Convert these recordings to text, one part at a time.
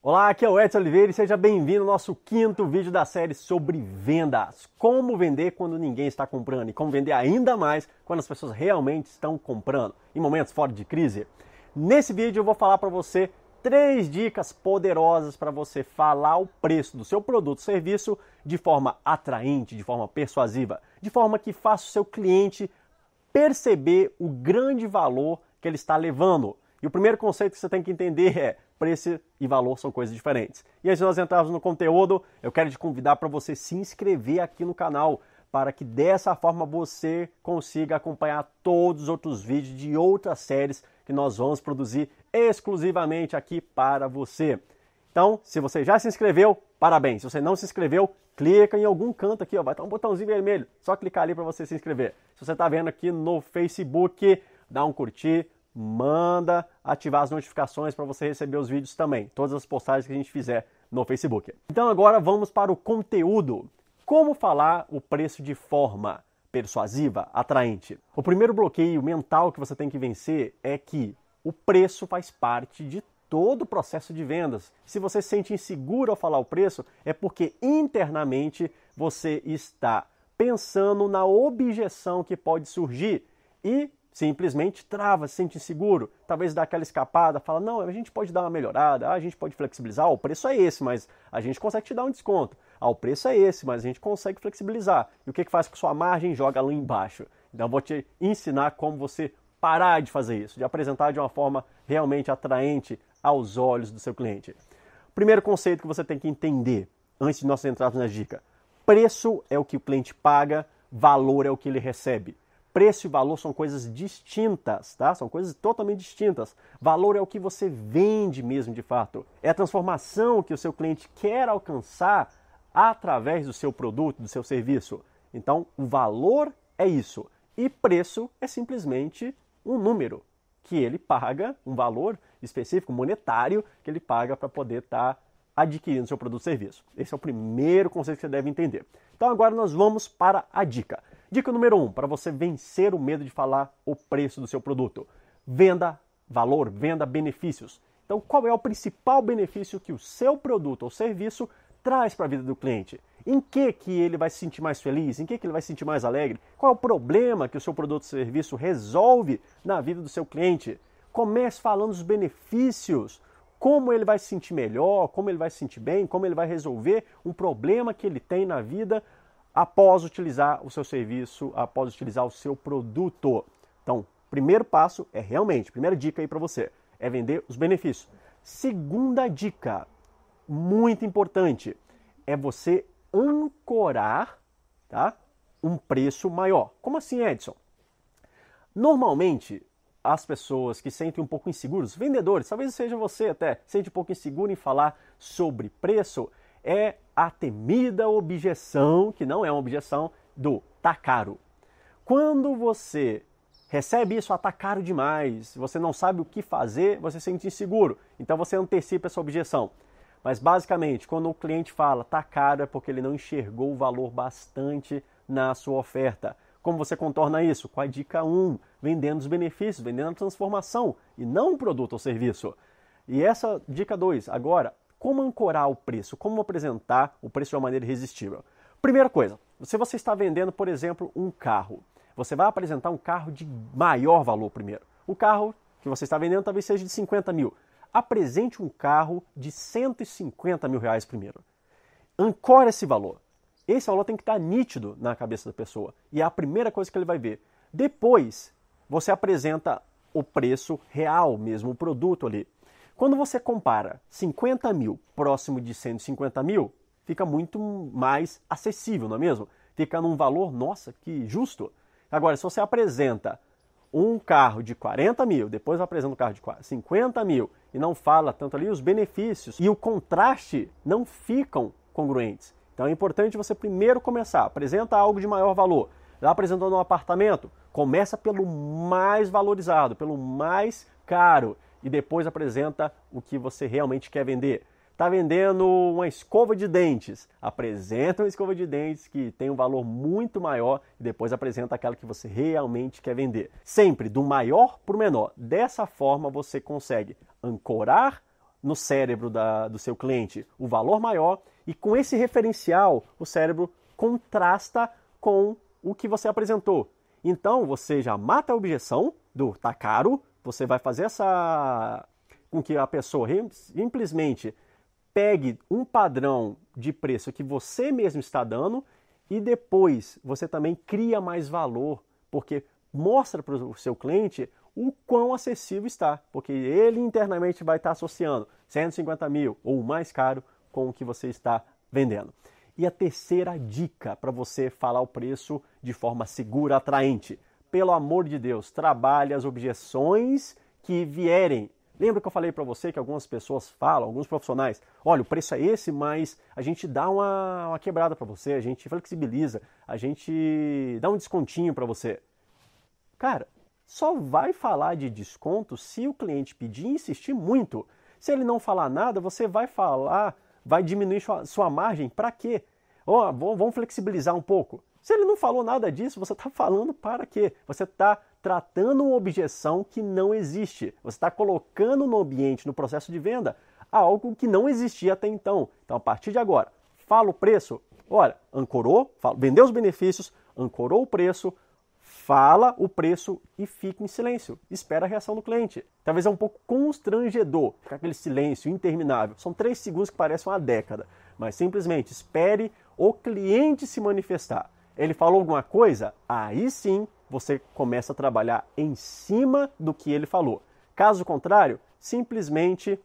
Olá, aqui é o Edson Oliveira e seja bem-vindo ao nosso quinto vídeo da série sobre vendas. Como vender quando ninguém está comprando e como vender ainda mais quando as pessoas realmente estão comprando em momentos fora de crise. Nesse vídeo eu vou falar para você três dicas poderosas para você falar o preço do seu produto ou serviço de forma atraente, de forma persuasiva, de forma que faça o seu cliente perceber o grande valor que ele está levando. E o primeiro conceito que você tem que entender é preço e valor são coisas diferentes. E antes de nós entrarmos no conteúdo, eu quero te convidar para você se inscrever aqui no canal, para que dessa forma você consiga acompanhar todos os outros vídeos de outras séries que nós vamos produzir exclusivamente aqui para você. Então, se você já se inscreveu, parabéns. Se você não se inscreveu, clica em algum canto aqui, ó, vai estar um botãozinho vermelho. Só clicar ali para você se inscrever. Se você está vendo aqui no Facebook, dá um curtir, manda ativar as notificações para você receber os vídeos também, todas as postagens que a gente fizer no Facebook. Então agora vamos para o conteúdo. Como falar o preço de forma persuasiva, atraente? O primeiro bloqueio mental que você tem que vencer é que o preço faz parte de todo o processo de vendas. Se você se sente inseguro ao falar o preço, é porque internamente você está pensando na objeção que pode surgir e simplesmente trava, se sente inseguro, talvez dá aquela escapada, fala: não, a gente pode dar uma melhorada, a gente pode flexibilizar, o preço é esse, mas a gente consegue te dar um desconto. Ah, o preço é esse, mas a gente consegue flexibilizar. E o que, que faz com sua margem? Joga lá embaixo. Então eu vou te ensinar como você parar de fazer isso, de apresentar de uma forma realmente atraente aos olhos do seu cliente. Primeiro conceito que você tem que entender antes de nós entrarmos na dica: preço é o que o cliente paga, valor é o que ele recebe. Preço e valor são coisas distintas, tá? São coisas totalmente distintas. Valor é o que você vende mesmo de fato. É a transformação que o seu cliente quer alcançar através do seu produto, do seu serviço. Então, o valor é isso. E preço é simplesmente um número que ele paga, um valor específico, monetário, que ele paga para poder estar tá adquirindo seu produto ou serviço. Esse é o primeiro conceito que você deve entender. Então agora nós vamos para a dica. Dica número 1, um, para você vencer o medo de falar o preço do seu produto. Venda valor, venda benefícios. Então, qual é o principal benefício que o seu produto ou serviço traz para a vida do cliente? Em que, que ele vai se sentir mais feliz? Em que, que ele vai se sentir mais alegre? Qual é o problema que o seu produto ou serviço resolve na vida do seu cliente? Comece falando dos benefícios, como ele vai se sentir melhor, como ele vai se sentir bem, como ele vai resolver um problema que ele tem na vida após utilizar o seu serviço, após utilizar o seu produto. Então, primeiro passo é realmente, primeira dica aí para você, é vender os benefícios. Segunda dica, muito importante, é você ancorar, tá? Um preço maior. Como assim, Edson? Normalmente, as pessoas que sentem um pouco inseguros, vendedores, talvez seja você até, sente um pouco inseguro em falar sobre preço, é a temida objeção, que não é uma objeção, do tá caro. Quando você recebe isso, ah, tá caro demais, você não sabe o que fazer, você se sente inseguro. Então você antecipa essa objeção. Mas basicamente, quando o cliente fala tá caro é porque ele não enxergou o valor bastante na sua oferta. Como você contorna isso? Com a dica 1, vendendo os benefícios, vendendo a transformação e não um produto ou serviço. E essa dica 2, agora, como ancorar o preço? Como apresentar o preço de uma maneira irresistível? Primeira coisa, se você está vendendo, por exemplo, um carro, você vai apresentar um carro de maior valor primeiro. O carro que você está vendendo talvez seja de 50 mil. Apresente um carro de 150 mil reais primeiro. Ancore esse valor. Esse valor tem que estar nítido na cabeça da pessoa. E é a primeira coisa que ele vai ver. Depois, você apresenta o preço real mesmo, o produto ali. Quando você compara 50 mil próximo de 150 mil, fica muito mais acessível, não é mesmo? Fica num valor, nossa, que justo. Agora, se você apresenta um carro de 40 mil, depois apresenta um carro de 50 mil e não fala tanto ali os benefícios e o contraste não ficam congruentes. Então é importante você primeiro começar, apresenta algo de maior valor. Já apresentando um apartamento, começa pelo mais valorizado, pelo mais caro e depois apresenta o que você realmente quer vender. Está vendendo uma escova de dentes, apresenta uma escova de dentes que tem um valor muito maior e depois apresenta aquela que você realmente quer vender. Sempre do maior para o menor. Dessa forma você consegue ancorar no cérebro da, do seu cliente o valor maior e com esse referencial o cérebro contrasta com o que você apresentou. Então você já mata a objeção do tá caro, você vai fazer essa com que a pessoa simplesmente pegue um padrão de preço que você mesmo está dando e depois você também cria mais valor, porque mostra para o seu cliente o quão acessível está, porque ele internamente vai estar associando 150 mil ou mais caro com o que você está vendendo. E a terceira dica para você falar o preço de forma segura, atraente. Pelo amor de Deus, trabalhe as objeções que vierem. Lembra que eu falei para você que algumas pessoas falam, alguns profissionais, olha, o preço é esse, mas a gente dá uma, uma quebrada para você, a gente flexibiliza, a gente dá um descontinho para você. Cara, só vai falar de desconto se o cliente pedir e insistir muito. Se ele não falar nada, você vai falar, vai diminuir sua, sua margem para quê? Oh, vamos flexibilizar um pouco. Se ele não falou nada disso, você está falando para quê? Você está tratando uma objeção que não existe. Você está colocando no ambiente, no processo de venda, algo que não existia até então. Então, a partir de agora, fala o preço. Olha, ancorou, fala, vendeu os benefícios, ancorou o preço, fala o preço e fica em silêncio. Espera a reação do cliente. Talvez é um pouco constrangedor ficar aquele silêncio interminável. São três segundos que parecem uma década. Mas simplesmente espere o cliente se manifestar. Ele falou alguma coisa? Aí sim você começa a trabalhar em cima do que ele falou. Caso contrário, simplesmente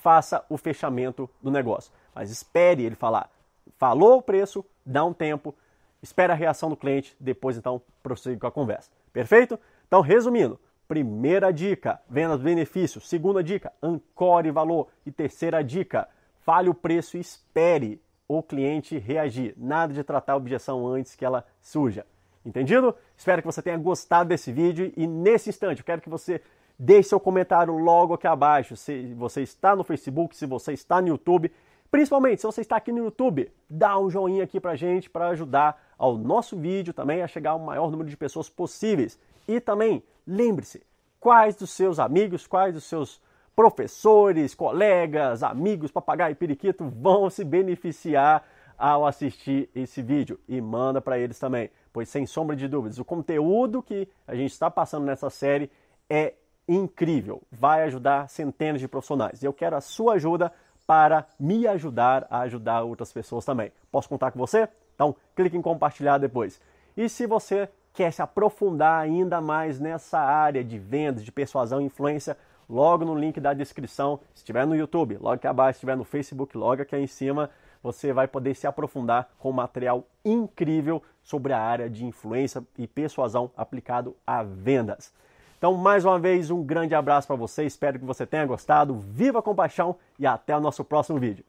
faça o fechamento do negócio. Mas espere ele falar. Falou o preço, dá um tempo, espera a reação do cliente, depois então prossiga com a conversa. Perfeito? Então, resumindo, primeira dica, vendas benefícios. Segunda dica, ancore valor. E terceira dica, fale o preço e espere o cliente reagir. Nada de tratar a objeção antes que ela surja. Entendido? Espero que você tenha gostado desse vídeo e nesse instante eu quero que você deixe seu comentário logo aqui abaixo. Se você está no Facebook, se você está no YouTube, principalmente se você está aqui no YouTube, dá um joinha aqui pra gente para ajudar ao nosso vídeo também a chegar ao maior número de pessoas possíveis. E também, lembre-se, quais dos seus amigos, quais dos seus professores, colegas, amigos, papagaio e periquito vão se beneficiar ao assistir esse vídeo e manda para eles também, pois sem sombra de dúvidas, o conteúdo que a gente está passando nessa série é incrível, vai ajudar centenas de profissionais. E eu quero a sua ajuda para me ajudar a ajudar outras pessoas também. Posso contar com você? Então, clique em compartilhar depois. E se você quer se aprofundar ainda mais nessa área de vendas, de persuasão e influência, logo no link da descrição, se estiver no YouTube, logo aqui abaixo, se estiver no Facebook, logo aqui em cima, você vai poder se aprofundar com material incrível sobre a área de influência e persuasão aplicado a vendas. Então, mais uma vez, um grande abraço para você, espero que você tenha gostado, viva com paixão e até o nosso próximo vídeo.